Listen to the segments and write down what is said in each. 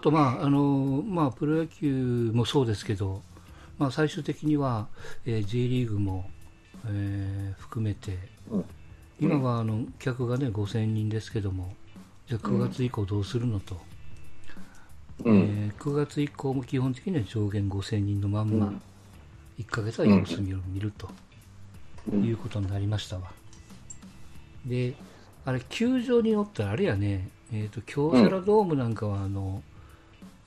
あと、まああのまあ、プロ野球もそうですけど、まあ、最終的には、えー、J リーグも、えー、含めて、うん、今はあの客が、ね、5000人ですけども、じゃあ9月以降どうするのと、うん、えー、9月以降も基本的には上限5000人のまんま、うん、1ヶ月は様子見を見ると、いうことになりましたわ。で、あれ、球場によってあれやね、えーと、京セラドームなんかはあの、うん、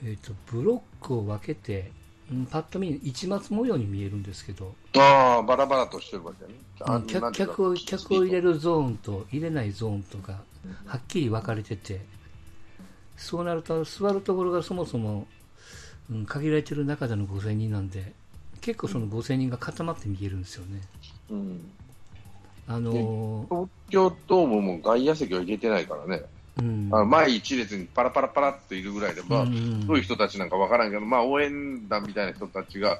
えーと、ブロックを分けて、うん、パッと見市松模様に見えるんですけど。ああバラバラとしてるわけね、うん、客客を客を入れるゾーンと入れないゾーンとかはっきり分かれてて。そうなると座るところがそもそも、うん、限られてる中での5000人なんで結構その5000人が固まって見えるんですよね、うん。あのー、東京ドームも外野席は入れてないからねうん、あ前一列にパラパラパラっといるぐらいで、まあ、どういう人たちなんかわからんけど、まあ、応援団みたいな人たちが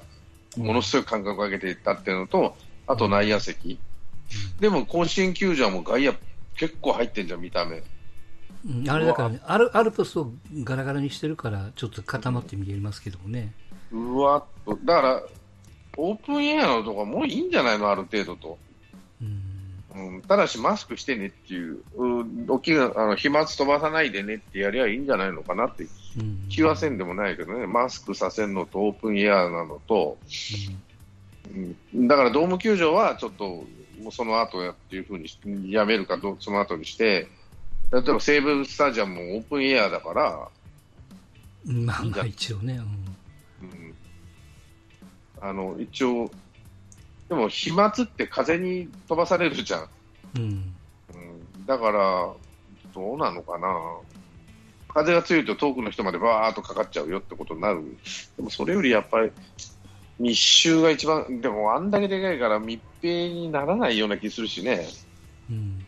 ものすごい間隔を空けていったっていうのと、あと内野席、でも甲子園球場も外野結構入ってんじゃん、見た目。うん、あれだからねアル、アルプスをガラガラにしてるから、ちょっと固まって見えますけどもね。うわっと、だから、オープンエアのとかもういいんじゃないの、ある程度と。うん、ただしマスクしてねっていう、大きなあの飛沫飛ばさないでねってやりゃいいんじゃないのかなって。気はせんでもないけどね、マスクさせるのとオープンエアなのと、うん、だからドーム球場はちょっとその後やっていうふうにやめるかその後にして、例えば西武スタジアムもオープンエアだから、まあ、まあ一応ね、うん、あの一応でも飛沫って風に飛ばされるじゃん。うん。うん、だから、どうなのかな。風が強いと遠くの人までバーっとかかっちゃうよってことになる。でもそれよりやっぱり密集が一番、でもあんだけでかいから密閉にならないような気するしね。うん。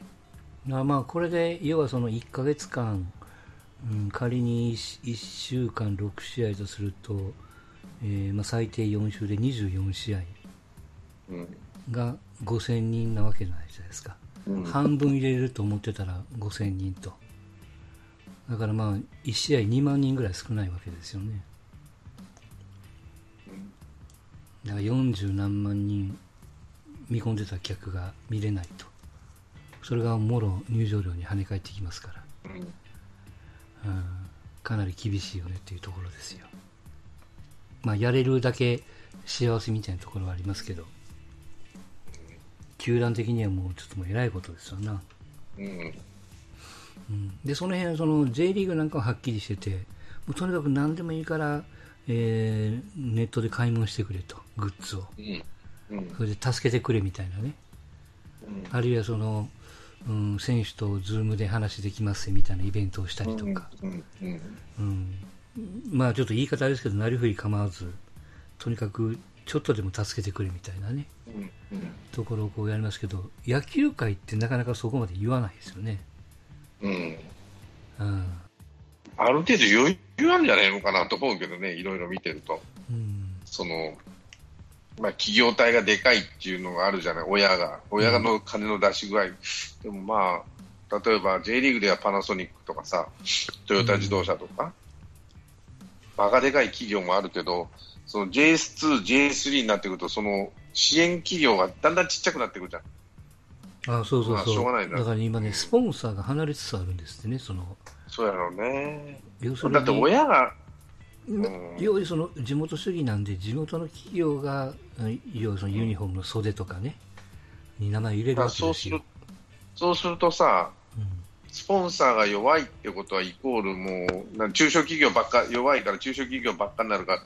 あまあこれで、要はその1ヶ月間、うん、仮に 1, 1週間6試合とすると、えーまあ、最低4週で24試合。が5000人なわけじゃないですか、うん、半分入れると思ってたら5000人と。だからまあ1試合2万人ぐらい少ないわけですよね。だから40何万人見込んでた客が見れないと。それがもろ入場料に跳ね返ってきますから、うん、かなり厳しいよねっていうところですよ。まあやれるだけ幸せみたいなところはありますけど球団的にはもうちょっともうえらいことですよな。うん。うん、で、その辺、その J リーグなんかははっきりしてて、もうとにかく何でもいいから、えー、ネットで買い物してくれと、グッズを。うん。それで助けてくれみたいなね。うん、あるいはその、うん、選手とズームで話できますみたいなイベントをしたりとか、うんうん、まあちょっと言い方ですけど、なりふり構わず、とにかくちょっとでも助けてくれみたいなね、うんうん、ところをこうやりますけど、野球界ってなかなかそこまで言わないですよね。うん。うん、ある程度余裕あるんじゃないのかなと思うけどね、いろいろ見てると。うん、そのまあ、企業体がでかいっていうのがあるじゃない、親が、親の金の出し具合、うん、でもまあ、例えば J リーグではパナソニックとかさ、トヨタ自動車とか、バカでかい企業もあるけど、その JS2、JS3 になってくると、その支援企業がだんだんちっちゃくなってくるじゃん。あそうそうそう。しょうがないだから今ね、スポンサーが離れつつあるんですってね、その。そうやろうね。要するに。だって親が、うん、要はその地元主義なんで、地元の企業が、要はそのユニフォームの袖とかね、に名前入れるわけですよ。そうするそうするとさ、うん、スポンサーが弱いってことはイコールもう、中小企業ばっか、弱いから中小企業ばっかになるから、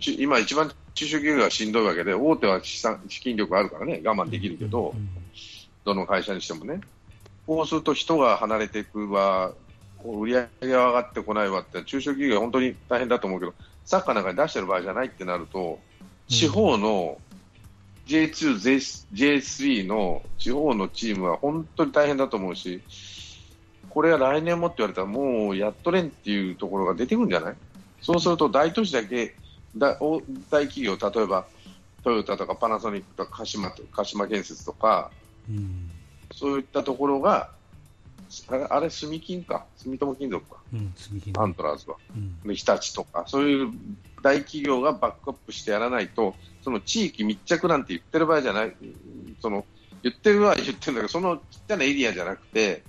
今一番中小企業がしんどいわけで、大手は資産資金力あるからね、我慢できるけど、どの会社にしてもね。こうすると人が離れていくわ、売り上げが上がってこないわって、中小企業は本当に大変だと思うけど、サッカーなんかに出してる場合じゃないってなると、地方の J2、J3 の地方のチームは本当に大変だと思うし、これは来年もって言われたらもうやっとれんっていうところが出てくるんじゃない？そうすると大都市だけ大大企業、例えばトヨタとかパナソニックとか鹿島鹿島建設とか、うん、そういったところがあれ、あれ住金か、住友金属か、うん、アントラーズは。うん、で日立とか、そういう大企業がバックアップしてやらないと、その地域密着なんて言ってる場合じゃない、その言ってるは言ってるんだけど、その汚いエリアじゃなくて、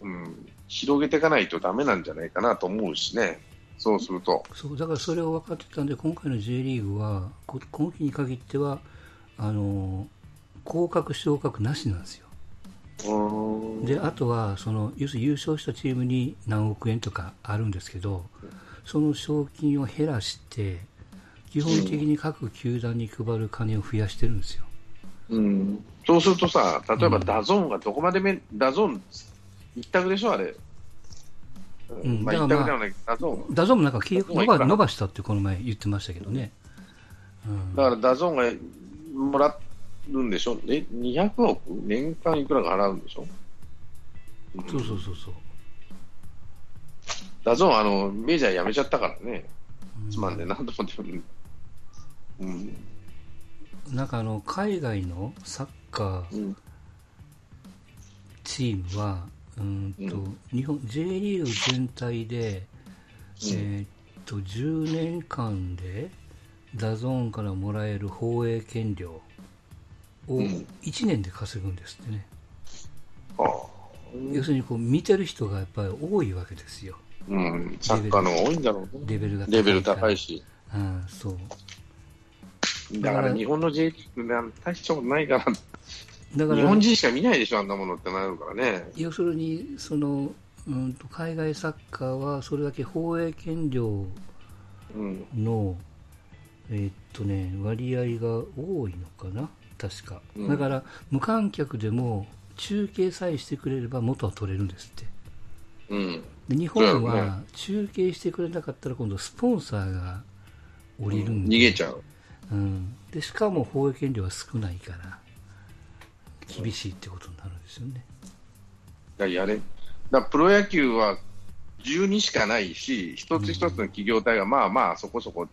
うん、広げていかないとダメなんじゃないかなと思うしね、そうすると。そうだからそれを分かってたんで、今回の J リーグは、こ今季に限っては、あの降格、昇格なしなんですよ。うんであとはその要するに優勝したチームに何億円とかあるんですけどその賞金を減らして基本的に各球団に配る金を増やしてるんですよ。うん、そうするとさ、例えば DAZN がどこまでめ、 DAZN 一択でしょ、あれ。うん。まあ、まあ DAZN。ダゾーンもなんか契約伸ばしたってこの前言ってましたけどね。うん。だからダゾーンがもらるんでしょ、え200億？年間いくらか払うんでしょ、うん。そうそうそうそう。ダゾーンあの、メジャー辞めちゃったからね、うん。つまんで、なんともでも、うん、なんかあの海外のサッカーうん、チームは、うんとうん。日本 J リーグ全体で、うん。えーっと10年間で DAZN からもらえる放映権料をうん。1年で稼ぐんですってね、ああ。要するにこう見てる人がやっぱり多いわけですよ、うん、サッカーの多いんだろうね。レベルがレベル高いし。うん、そう。だから日本の J リーグなん大したことないから、だから日本人しか見ないでしょ、あんなものってなるからね。要するにその、うん、と海外サッカーはそれだけ放映権料うん、の、えーっとね、割合が多いのかな、確か、うん。だから無観客でも中継さえしてくれれば元は取れるんですって、うん、で日本は中継してくれなかったら今度、スポンサーが降りるんで、逃げちゃう。うん、でしかも放映権料は少ないから、厳しいってことになるんですよね。だからやれ。だプロ野球は12しかないし、一つ一つの企業体がまあまあそこそこ、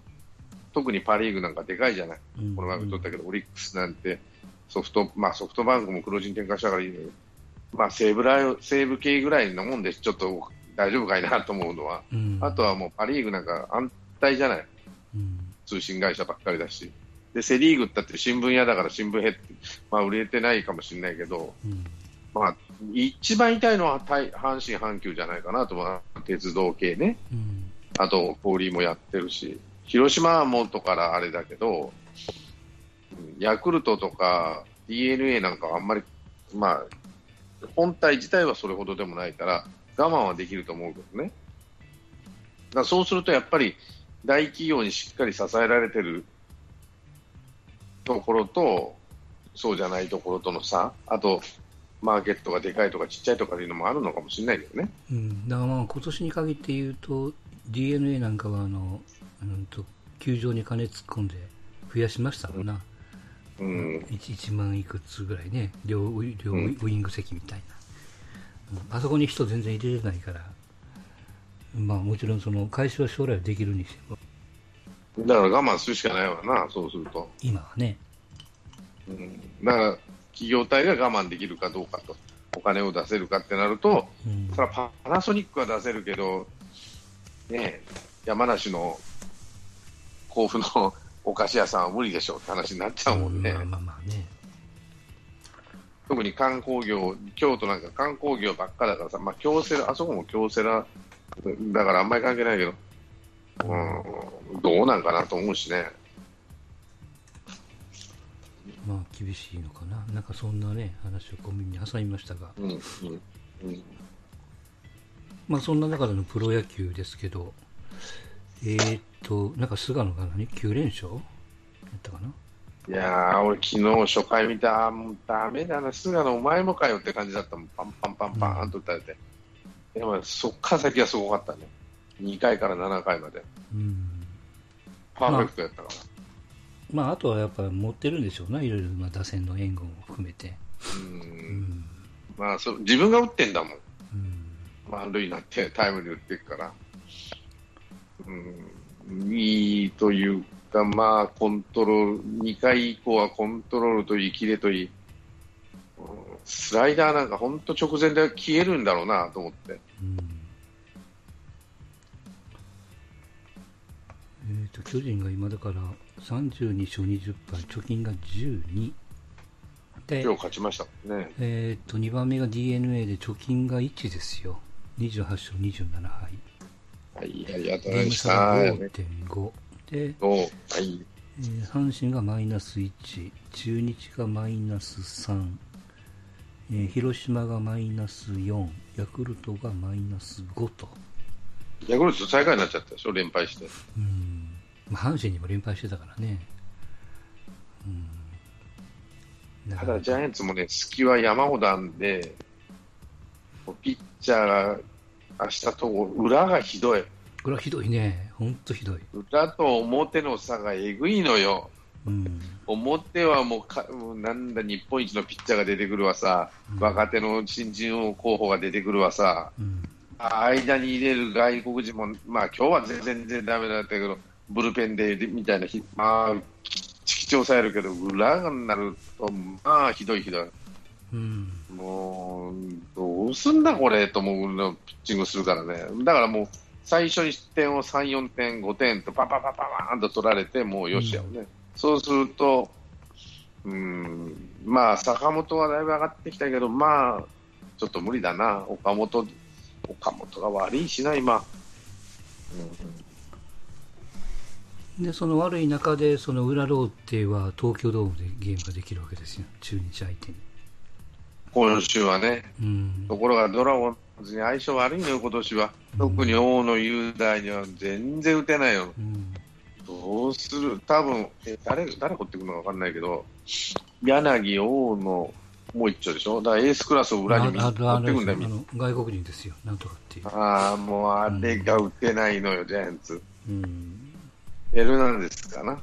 特にパ・リーグなんかでかいじゃない。うんこの前も言っとったけど、オリックスなんて、ソフト、まあソフトバンクも黒字に転換したからいいのよまあ西武ライ西武系ぐらいのもんで、ちょっと大丈夫かいなと思うのは、うんあとはもうパ・リーグなんか安泰じゃない。うん通信会社ばっかりだし。で、セ・リーグったって新聞屋だから新聞減って、まあ売れてないかもしれないけど、うん。まあ、一番痛いのは対阪神、阪急じゃないかなと思う、鉄道系ね、うん。あと氷もやってるし、広島はもっとからあれだけど、うんヤクルトとか d n a なんかはあんまり、まあ、本体自体はそれほどでもないから、我慢はできると思うけどね。だそうするとやっぱり大企業にしっかり支えられてるところと、そうじゃないところとの差、あと、マーケットがでかいとかちっちゃいとかいうのもあるのかもしれないけどね。うん、だからまあ今年に限って言うと d n a なんかはあの、うん、と球場に金突っ込んで増やしましたもんな、うん。1, 1万いくつぐらいね。両両ウイング席みたいな、うん。あそこに人全然入れれないから、まあ、もちろんその開始は将来はできるにしてもだから我慢するしかないわな、そうすると。今はね、うん、だから企業体が我慢できるかどうかと、お金を出せるかってなると、うん。それはパナソニックは出せるけど、ねえ、山梨の甲府のお菓子屋さんは無理でしょうって話になっちゃうもんね。まあまあまあね、特に観光業、京都なんか観光業ばっかだからさ、まあ、京セラ、あそこも京セラだからあんまり関係ないけど、うん、どうなんかなと思うしね。まあ厳しいのかな、なんかそんなね話をコンビニに挟みましたが、うん、うん、うん。まあそんな中でのプロ野球ですけど、えーっと、なんか菅野が何 ?9 連勝？やったかな？いやー、俺、昨日初回見た、もうダメだな、菅野、お前もかよって感じだったもん、パンパンパンパンと打たれて、でもそっから先はすごかったね、2回から7回まで、うん。パーフェクトやったから、まああとはやっぱ持ってるんでしょうな、いろいろまあ打線の援護も含めて。うんうん。まあそ、自分が打ってんだもん、うん。満塁になって、タイムリー打っていくから、うん、いいというか、まあ、コントロール、2回以降はコントロールといい、キレといい、うんスライダーなんか本当直前で消えるんだろうなと思って。うんと巨人が今だから32勝20敗、貯金が12。で今日勝ちましたね。えー、と2番目が d n a で貯金が1ですよ。28勝27敗。はい、ありがとうございました。差がはい5.5。で、おはい。えー阪神がマイナス1、中日がマイナス3、えー広島がマイナス4、ヤクルトがマイナス5と。ヤクルト最下位になっちゃったでしょ、連敗して。うんまあ、阪神にも連敗してたからね。うん、ただジャイアンツもね、隙は山ほどあんで、ピッチャーが明日と裏がひどい。これはひどいね。ほんとひどい。裏と表の差がえぐいのよ。うん。表はもうか、なんだ、日本一のピッチャーが出てくるわさ、うん若手の新人候補が出てくるわさ、うん。間に入れる外国人も、まあ今日は全然ダメだったけど、ブルペンでみたいな日、まあ、きっちきち抑えるけど、裏になると、まあひどいひどい。うん。もう、どうすんだこれと思うのピッチングするからね。だからもう、最初に失点を3、4点、5点とパパパパパーンと取られて、もうよしやね。そうすると、うん、まあ、坂本はだいぶ上がってきたけど、まあ、ちょっと無理だな。岡本、岡本が悪いしな、今。で、その悪い中で、その裏ローテは東京ドームでゲームができるわけですよ。中日相手に。今週はね。うん。ところがドラゴンズに相性悪いのよ、今年は。特に大野雄大には全然打てないよ。うん。どうする？多分え誰、誰掘ってくるのか分かんないけど、柳、大野、もう一丁でしょ？だからエースクラスを裏に持あってくんだ外国人ですよ。なんとかっていう。ああ、もうあれが打てないのよ、ジャイアンツ。うん。エルナンデスかな。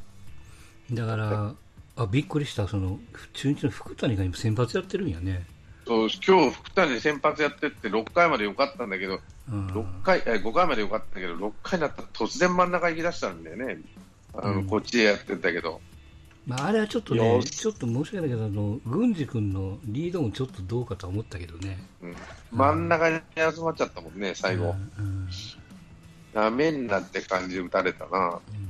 だから、あ、びっくりした。その、中日の福谷が今先発やってるんやね。そう今日福谷先発やってって6回までよかったんだけど、うん。6回え5回までよかったけど、6回になったら突然真ん中行き出したんだよね、あのうんこっちでやってたけど、まあ、あれはちょっとよね、しちょっと申し訳ないけど、あの、郡司君のリードもちょっとどうかとは思ったけどね。うん真ん中に集まっちゃったもんね、最後、うんうんダメになって感じで打たれたな。うんうん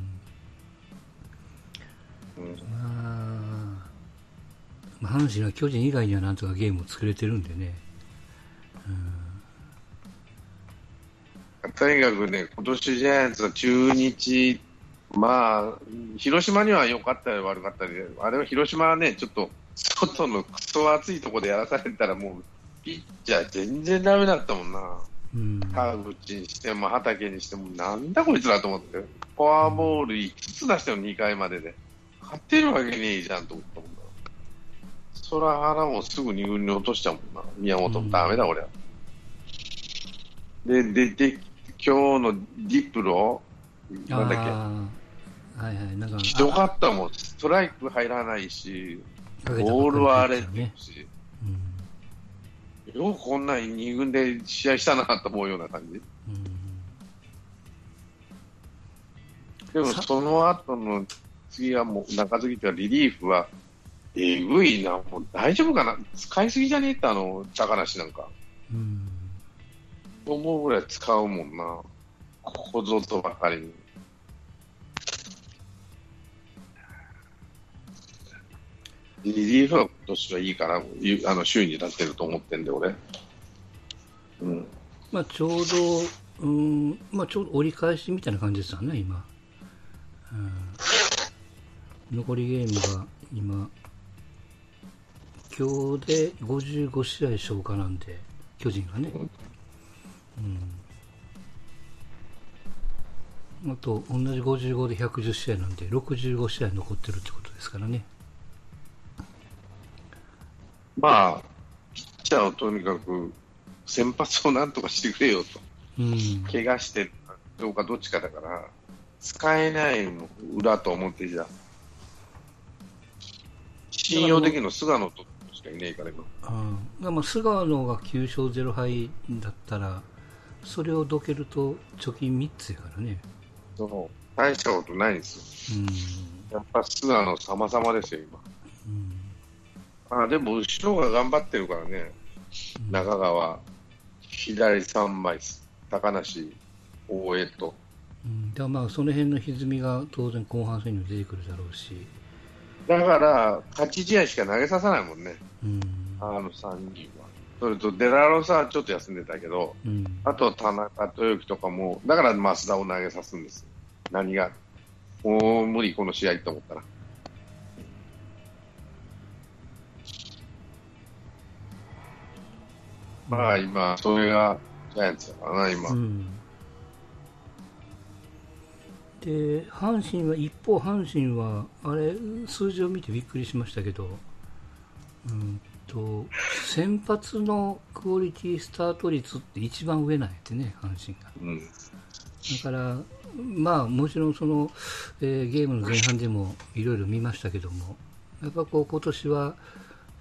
まあ、まあ阪神は巨人以外にはなんとかゲームを作れてるんでね。うんとにかくね、今年ジャイアンツは中日、まあ、広島には良かったり悪かったり、あれは広島はね、ちょっと外のクソ暑いところでやらされたら、もうピッチャー全然ダメだったもんな。うん。川口にしても畑にしても、なんだこいつらと思って、フォアボール5つ出したの、2回までで。勝てるわけねえじゃんと思ったもんな。そら腹もすぐ2軍に落としちゃうもんな。宮本もダメだ、俺は。で、出て、今日のディプロ、なんだっああはいはい。なんか、け、ひどかったもん。ストライク入らないし、ボールは荒れ。てるし、うんよくこんなに2軍で試合したなと思うような感じ。うんでもさその後の次はもう中継ぎというかリリーフはえぐいな、もう大丈夫かな、使いすぎじゃねえって、あの高梨なんか、うん。と思うぐらい使うもんな、ここぞとばかりに。リリーフは今年はいいかな、ゆあの周囲に立ってると思ってんで、俺。うん、まあ、ちょうど、うん、まあ、ちょうど折り返しみたいな感じですよね、今。うん、残りゲームが今、今日で55試合消化なんで、巨人がね。うん。あと、同じ55で110試合なんで、65試合残ってるってことですからね。まあ、ピッチャーをとにかく先発をなんとかしてくれよと。うん。怪我してるかどうかどっちかだから、使えないの裏と思ってじゃ。信用できるの菅野としかいねえから今。あ菅野が9勝0敗だったら、それをどけると貯金3つやからね。そう大したことないんですよ。うん。やっぱ菅野様々ですよ、今。うんあでも後ろが頑張ってるからね、中川、左3枚、高梨、大江と。うん、だまあその辺の歪みが当然後半戦にも出てくるだろうし、だから、勝ち試合しか投げさせないもんね、うんあの3人は。それと、デラロサはちょっと休んでたけど、うんあと田中豊樹とかも、だから増田を投げさすんです。何が、もう無理、この試合と思ったら。まあ今、それがジャイアンツだからな、今。うんで阪神は一方、阪神はあれ数字を見てびっくりしましたけど、うんと先発のクオリティスタート率って一番上なんやってね、阪神が。うん。だから、まあ、もちろんその、えーゲームの前半でもいろいろ見ましたけども、やっぱこう今年は、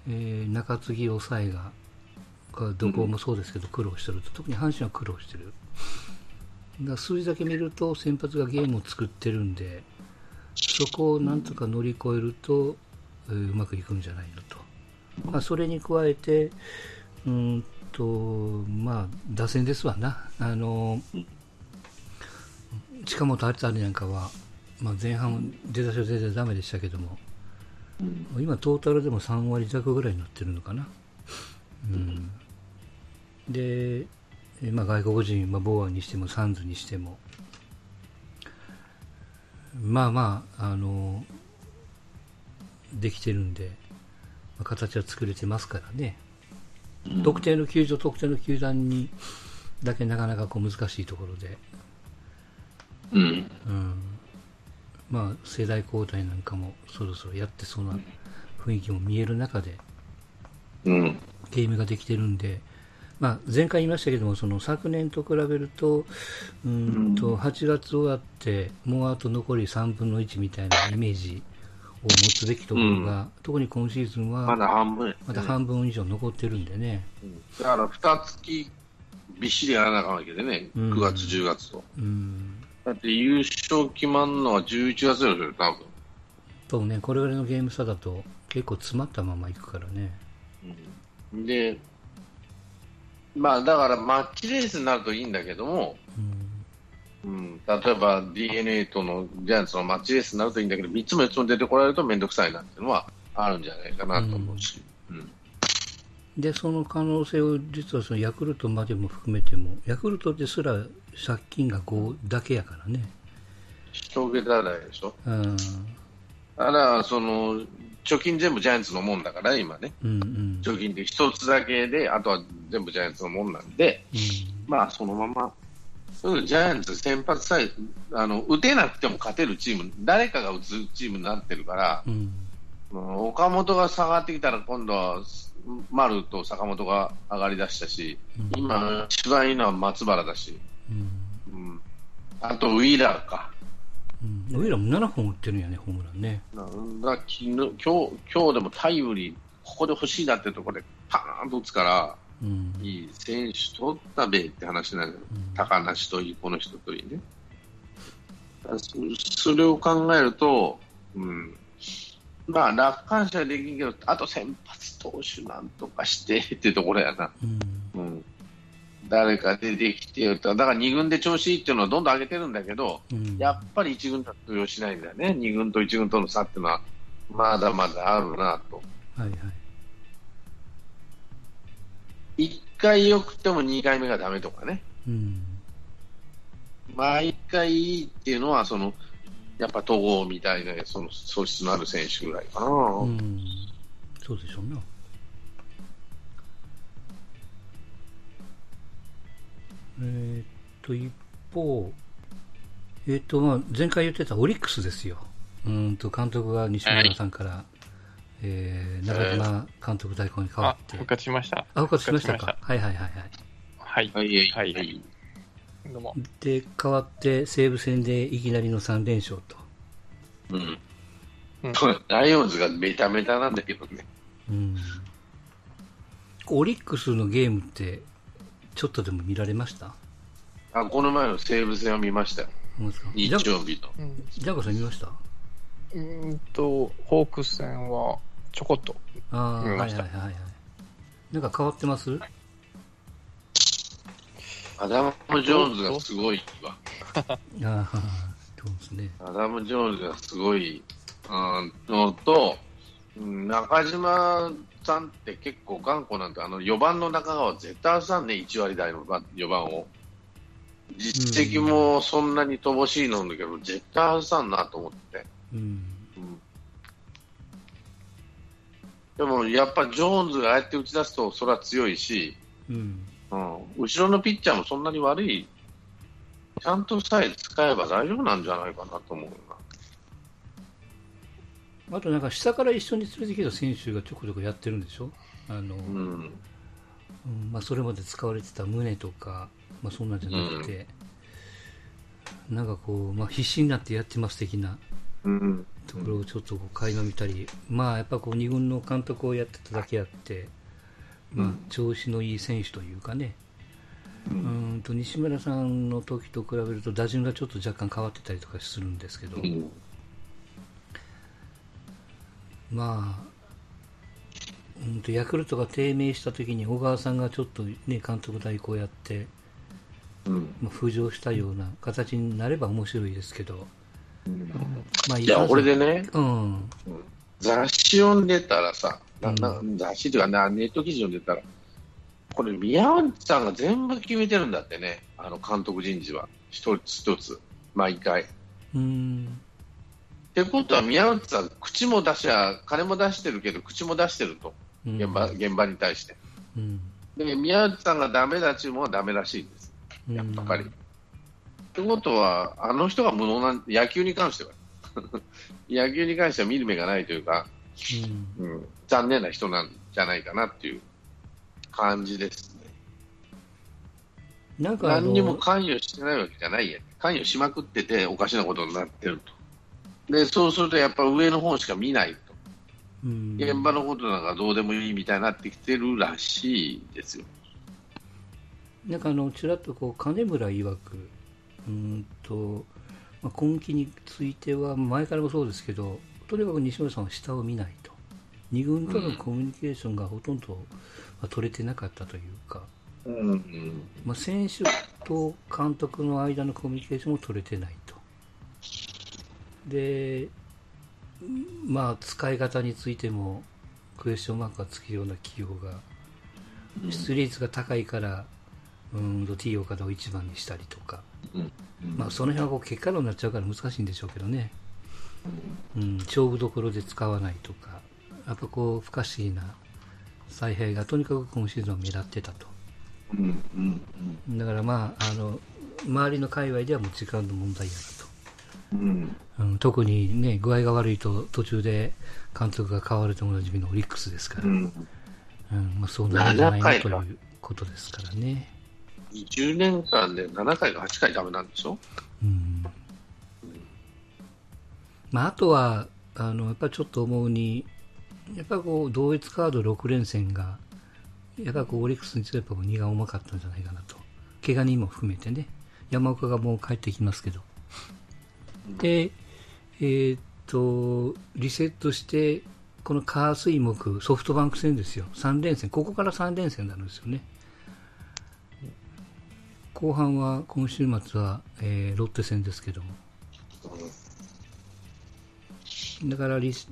えー中継ぎ、抑えが、がどこもそうですけど、苦労してると、特に阪神は苦労してる。だ数字だけ見ると、先発がゲームを作ってるんで、そこをなんとか乗り越えると、えーうまくいくんじゃないのと。まあ、それに加えて、うーんと、まあ、打線ですわな。あの近本あたりなんかは、まあ、前半出だしは全然ダメでしたけども、今トータルでも3割弱ぐらいになってるのかな、うん、で、えまあ、外国人、まあ、ボーアにしてもサンズにしても。まあまああのできてるんで、まあ形は作れてますからね、特定の球場特定の球団にだけなかなかこう難しいところで、うん。うん、まあ世代交代なんかもそろそろやってそうな雰囲気も見える中でうん。ゲームができてるんで、まあ、前回言いましたけどもその昨年と比べるとうーんと8月終わってもうあと残り3分の1みたいなイメージを持つべきところが、特に今シーズンはまだ半分。まだ半分以上残ってるんでね、うん。だから、二月びっしりやらなあかんわけでね、うん。9月、10月と。うん、だって優勝決まんのは11月ですよ、多分。とねこれぐらいのゲーム差だと結構詰まったままいくからね。で、まあだからマッチレースになるといいんだけども、うん。うん、例えば d n a とのジャイアンツのマッチレースになるといいんだけど、3つも4つも出てこられると面倒くさいなっていうのはあるんじゃないかなと思うし、うん。でその可能性を実はそのヤクルトまでも含めてもヤクルトですら借金が5だけやからね、一桁台でしょ。うん、だからその貯金全部ジャイアンツのもんだから、今ね、うんうん。貯金って一つだけで、あとは全部ジャイアンツのもんなんで、まあそのまま、うんジャイアンツ先発さえあの打てなくても勝てるチーム、誰かが打つチームになってるから、うん。岡本が下がってきたら今度は丸と坂本が上がりだしたし、うん。今、一番いいのは松原だし、あとウィーラーか。うん、俺らも7本打ってるんやねホームランね。なん。だ昨日今日今日でもタイムリー、ここで欲しいなってところでパーンと打つから、うん。いい選手取ったべって話なんだよ、うん。高梨といい、この人といいね。そそれを考えると、うん、まあ楽観視はできんけど、あと先発投手なんとかしてってところやな。うん。うん誰か出てきてよと、だから2軍で調子いいっていうのはどんどん上げてるんだけど、うん。やっぱり1軍では通用しないんだよね、2軍と1軍との差っていうのは、まだまだあるなと。はいはい。1回良くても2回目がダメとかね、うん。毎回いいっていうのは、そのやっぱ戸郷みたいなその素質のある選手ぐらいかな。うん。そうでしょうなえーっと一方えーっとまあ前回言ってたオリックスですようーんと監督が西村さんから、えー中島監督代行に変わあっ、て、復活しました。あ、復活しました復か。はいはいはいはい。はい。はい、はいはいどうも。で、変わって西武戦でいきなりの3連勝と。うんうんライオンズがメタメタなんだけどね。うん。オリックスのゲームって、ちょっとでも見られました？あこの前の西武戦を見ましたよ、日ジャン曜日の。うんジャンコさん見ました？うーんと、ホークス戦はちょこっと。ああ、見ましたはいはいはいはい。なんか変わってます？アダム・ジョーンズがすごいわ。ああ、そうですね。アダム・ジョーンズがすごいうんのと、うん中島さんって結構頑固なんで、あの4番の中川絶対外さんね、1割台の4番を。実績もそんなに乏しいのだけど、絶対外さんなと思って。うん。うんでもやっぱジョーンズがああやって打ち出すと、それは強いし、うん。後ろのピッチャーもそんなに悪い、ちゃんとさえ使えば大丈夫なんじゃないかなと思う。あとなんか下から一緒に連れてきた選手がちょこちょこやってるんでしょ？あの、ううん。ん、まあ、それまで使われてた胸とか、まあ、そんなんじゃなくて、なんかこう、まあ、必死になってやってます的なうん、ところをちょっとこう垣間見たり、まあやっぱこう2軍の監督をやってただけあって、まあうん、調子のいい選手というかね、ううんんと西村さんの時と比べると打順がちょっと若干変わってたりとかするんですけど、うんまあ、うんとヤクルトが低迷した時に小川さんがちょっと、ね、監督代行やって、うん。まあ、浮上したような形になれば面白いですけど、まあ、いや、かず俺でね、うん、雑誌読んでたらさ、ななう雑誌というかな、ネット記事読んでたら、これ、宮内さんが全部決めてるんだってね、あの監督人事は、一つ一つ、毎回。っうん、てことは、宮内さん、口も出しゃ、金も出してるけど、口も出してると、うん。現場現場に対して。うん、で、宮内さんがダメだ注文はダメらしいんです、やっぱり。ってことは、あの人が無能な、野球に関しては、野球に関しては見る目がないというか、うん、うん、残念な人なんじゃないかなっていう感じですね。なんか何にも関与してないわけじゃないや。関与しまくってておかしなことになってると。で、そうするとやっぱ上の方しか見ないと。うん現場のことなんかどうでもいいみたいになってきてるらしいですよ。なんかあのちらっとこう金村曰くうーんと、まあ、今季については前からもそうですけどとにかく西村さんは下を見ないと二軍とのコミュニケーションがほとんど、まあ取れてなかったというか、うん。まあ、選手と監督の間のコミュニケーションも取れてないとでまあ使い方についてもクエスチョンマークがつくような企業が出塁率が高いからうーんと T 岡田を1番にしたりとか、うん。まあ、その辺はこう結果論になっちゃうから難しいんでしょうけどね、うん、勝負どころで使わないとか。やっぱこう不可思議な采配がとにかく今シーズンは目立ってたと。うん。うん。だからまああの周りの界隈ではもう時間の問題やうん。なと、うん、特にね具合が悪いと途中で監督が変わるとおなじみのオリックスですから、うん。うんまあ、そうなるんじゃない7な回かということですからね。20年間で7回か8回ダメなんでしょ？うん。まあ、あとはあのやっぱりちょっと思うにやっぱこう同一カード6連戦がやっぱこうオリックスについては荷が重かったんじゃないかなと。怪我人も含めてね。山岡がもう帰ってきますけど。でえーっとリセットしてこの火水木ソフトバンク戦ですよ。3連戦。ここから3連戦になるんですよね。後半は今週末は、えーロッテ戦ですけども。だからリス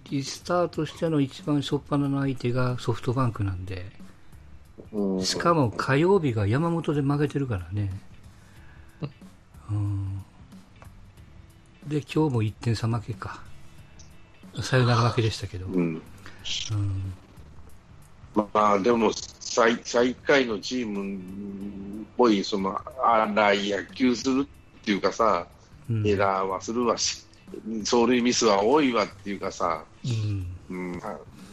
タートしての一番初っ端の相手がソフトバンクなんでうん。しかも火曜日が山本で負けてるからね、うん、で今日も1点差負けか。サヨナラ負けでしたけど、うん。うん。まあでも最最下位のチームっぽいその荒い野球するっていうかさ、うん。エラーはするわし走塁ミスは多いわっていうかさ、うん。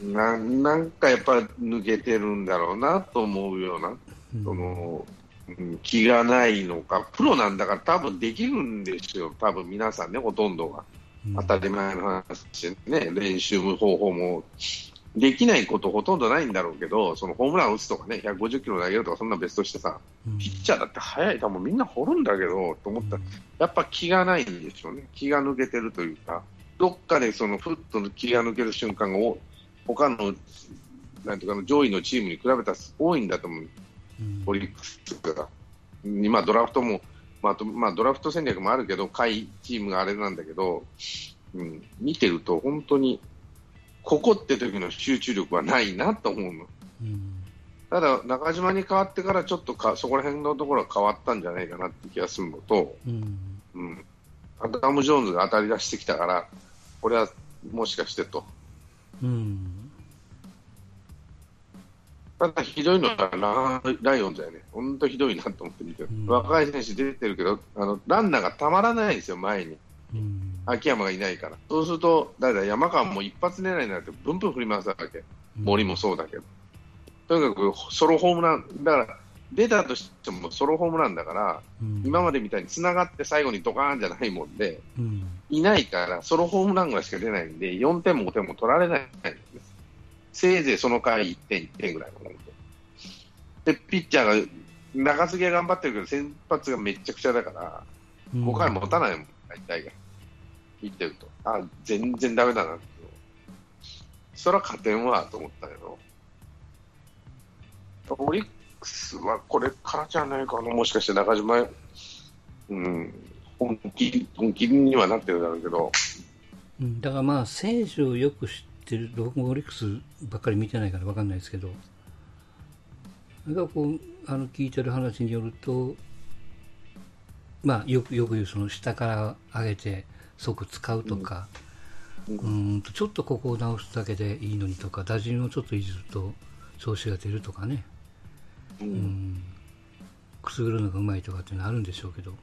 うん、ななんかやっぱ抜けてるんだろうなと思うような、うん。そのうん気がないのかプロなんだから多分できるんですよ。多分皆さんねほとんどが。うん。当たり前の話でね、練習方法もできないことほとんどないんだろうけど、そのホームラン打つとかね、150キロ投げるとか、そんな別としてさ、うん。ピッチャーだって速い球みんな掘るんだけど、と思ったら、やっぱ気がないんでしょうね。気が抜けてるというか、どっかでそのふっと気が抜ける瞬間がお他のなんていうかな上位のチームに比べたら多いんだと思う、うんオリックスが。今、ドラフトも、まあまあ、ドラフト戦略もあるけど、下位チームがあれなんだけど、うん、見てると本当に、ここって時の集中力はないなと思うの。うんただ、中島に変わってからちょっとかそこら辺のところは変わったんじゃないかなって気がするのと、うんうん、アダム・ジョーンズが当たり出してきたから、これはもしかしてと。うんただ、ひどいのはラライオンズだよね、本当ひどいなと思って見てる、うん。若い選手出てるけどあの、ランナーがたまらないんですよ、前に、うん。秋山がいないから、そうすると、誰だ、山川も一発狙いになって、ブンブン振り回すわけ、森もそうだけど、とにかくソロホームラン、だから出たとしてもソロホームランだから、うん。今までみたいにつながって最後にドカーンじゃないもんで、うん。いないから、ソロホームランぐらいしか出ないんで、4点も5点も取られない。せいぜいその回1点、1点ぐらいで。で、ピッチャーが、中継ぎは頑張ってるけど、先発がめっちゃくちゃだから、うん5回持たないもん、大体が。見てると。あ、全然ダメだなって。そら勝てんわ、と思ったけど。オリックスはこれからじゃないかな、もしかして中島、うん、本気、本気にはなってるだろうけど、うんだからまあ選手をよく知ってる僕もオリックスばっかり見てないから分かんないですけど。かこうあの聞いてる話によるとまあよくよく言う下から上げて即使うとか、うんうんとちょっとここを直すだけでいいのにとか打順をちょっといじると調子が出るとかね、ううん、くすぐるのがうまいとかっていうのはあるんでしょうけど。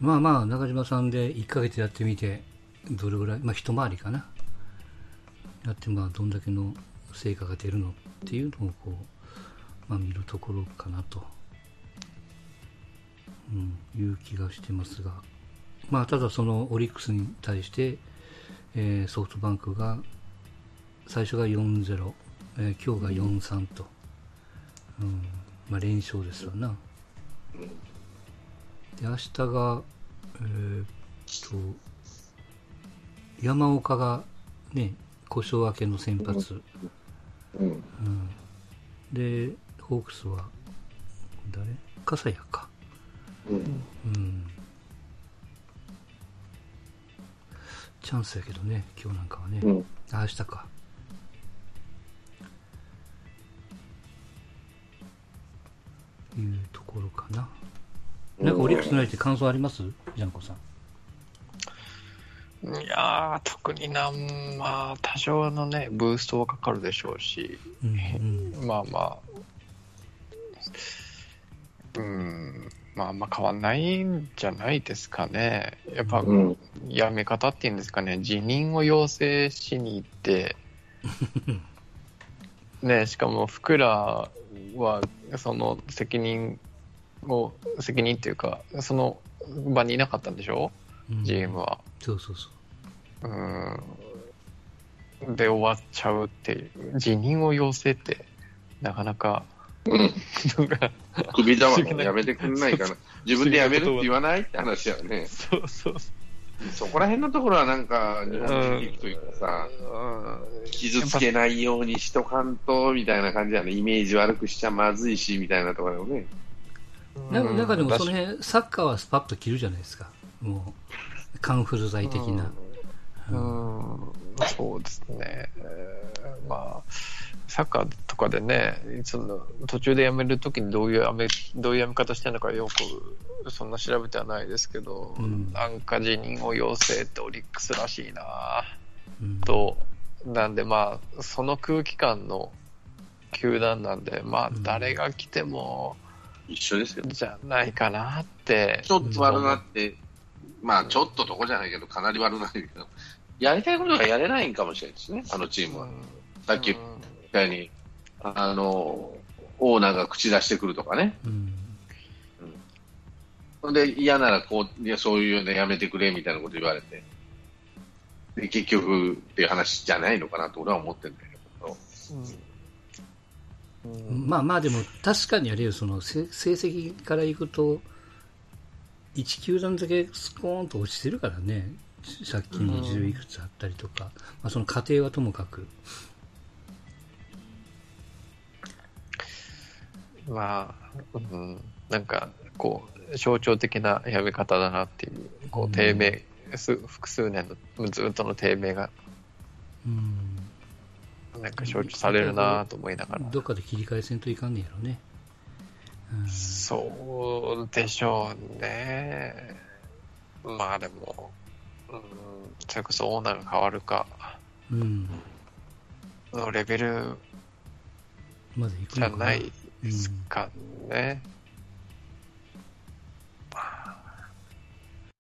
まあまあ中島さんで1ヶ月やってみてどれぐらいまあ一回りかな。やってまあどんだけの成果が出るのっていうのをこう、まあ、見るところかなと、うん、いう気がしてますが。まあただそのオリックスに対して、えーソフトバンクが最初が4-0、えー今日が4-3と、うんまあ、連勝ですわな。で明日が、えーっと山岡がね故障明けの先発、うん、うん。でホークスは誰？笠谷か、うん、うん、チャンスやけどね今日なんかはね、うん、あ明日か。いうところかな。なんかオリックスの相手感想あります？ジャンコさんいやー、特になん、まあ、多少のね、ブーストはかかるでしょうし、うんうん。まあまあ、うん、まああんま変わんないんじゃないですかね。やっぱ、うん、やめ方っていうんですかね、辞任を要請しに行って、ね、しかも福良はその責任を、責任っていうか、その場にいなかったんでしょ、うん GM は。そうそうそううん。で終わっちゃうっていう、辞任を要請って、なかなか、なんか、首だわ、やめてくんないかな。自分でやめるって言わないって話やね。そうそうそこら辺のところはなんか、日本人というかさ、うん傷つけないようにしとかんと、みたいな感じやね。イメージ悪くしちゃまずいし、みたいなところだよね。なんかでもそのうん辺サッカーはスパッと切るじゃないですかもうカンフル剤的な、うん、そうですね。えーまあ、サッカーとかでね、その途中でやめるときにどういうやめ、どういうやめ方してるのかよく、そんな調べてはないですけど、うんなんか辞任を要請ってオリックスらしいなうんと、なんでまあ、その空気感の球団なんで、まあ、うん誰が来ても、一緒ですよ。じゃないかなって。ちょっと悪なって、まあちょっととこじゃないけど、かなり悪なるけど、やりたいことがやれないんかもしれないですね、あのチームは。さっき言ったように、あの、オーナーが口出してくるとかね。うんで、嫌ならこう、いや、そういうのやめてくれみたいなこと言われて。で、結局っていう話じゃないのかなと俺は思ってるんだけど。うんうんまあまあでも確かにあれよその成成績からいくと1球団だけスコーンと落ちてるからね。借金も十いくつあったりとか、まあ、その過程はともかく、まあ、うん、なんか、こう、象徴的なやめ方だなっていう、こう、低迷、す複数年のずっとの低迷が、うん、なんか象徴されるなと思いながら。どっかで切り替えせんといかんねやろね。うんそうでしょうね。まあでも、うん、それこそオーナーが変わるか、うん、のレベルじゃな。ないですかね。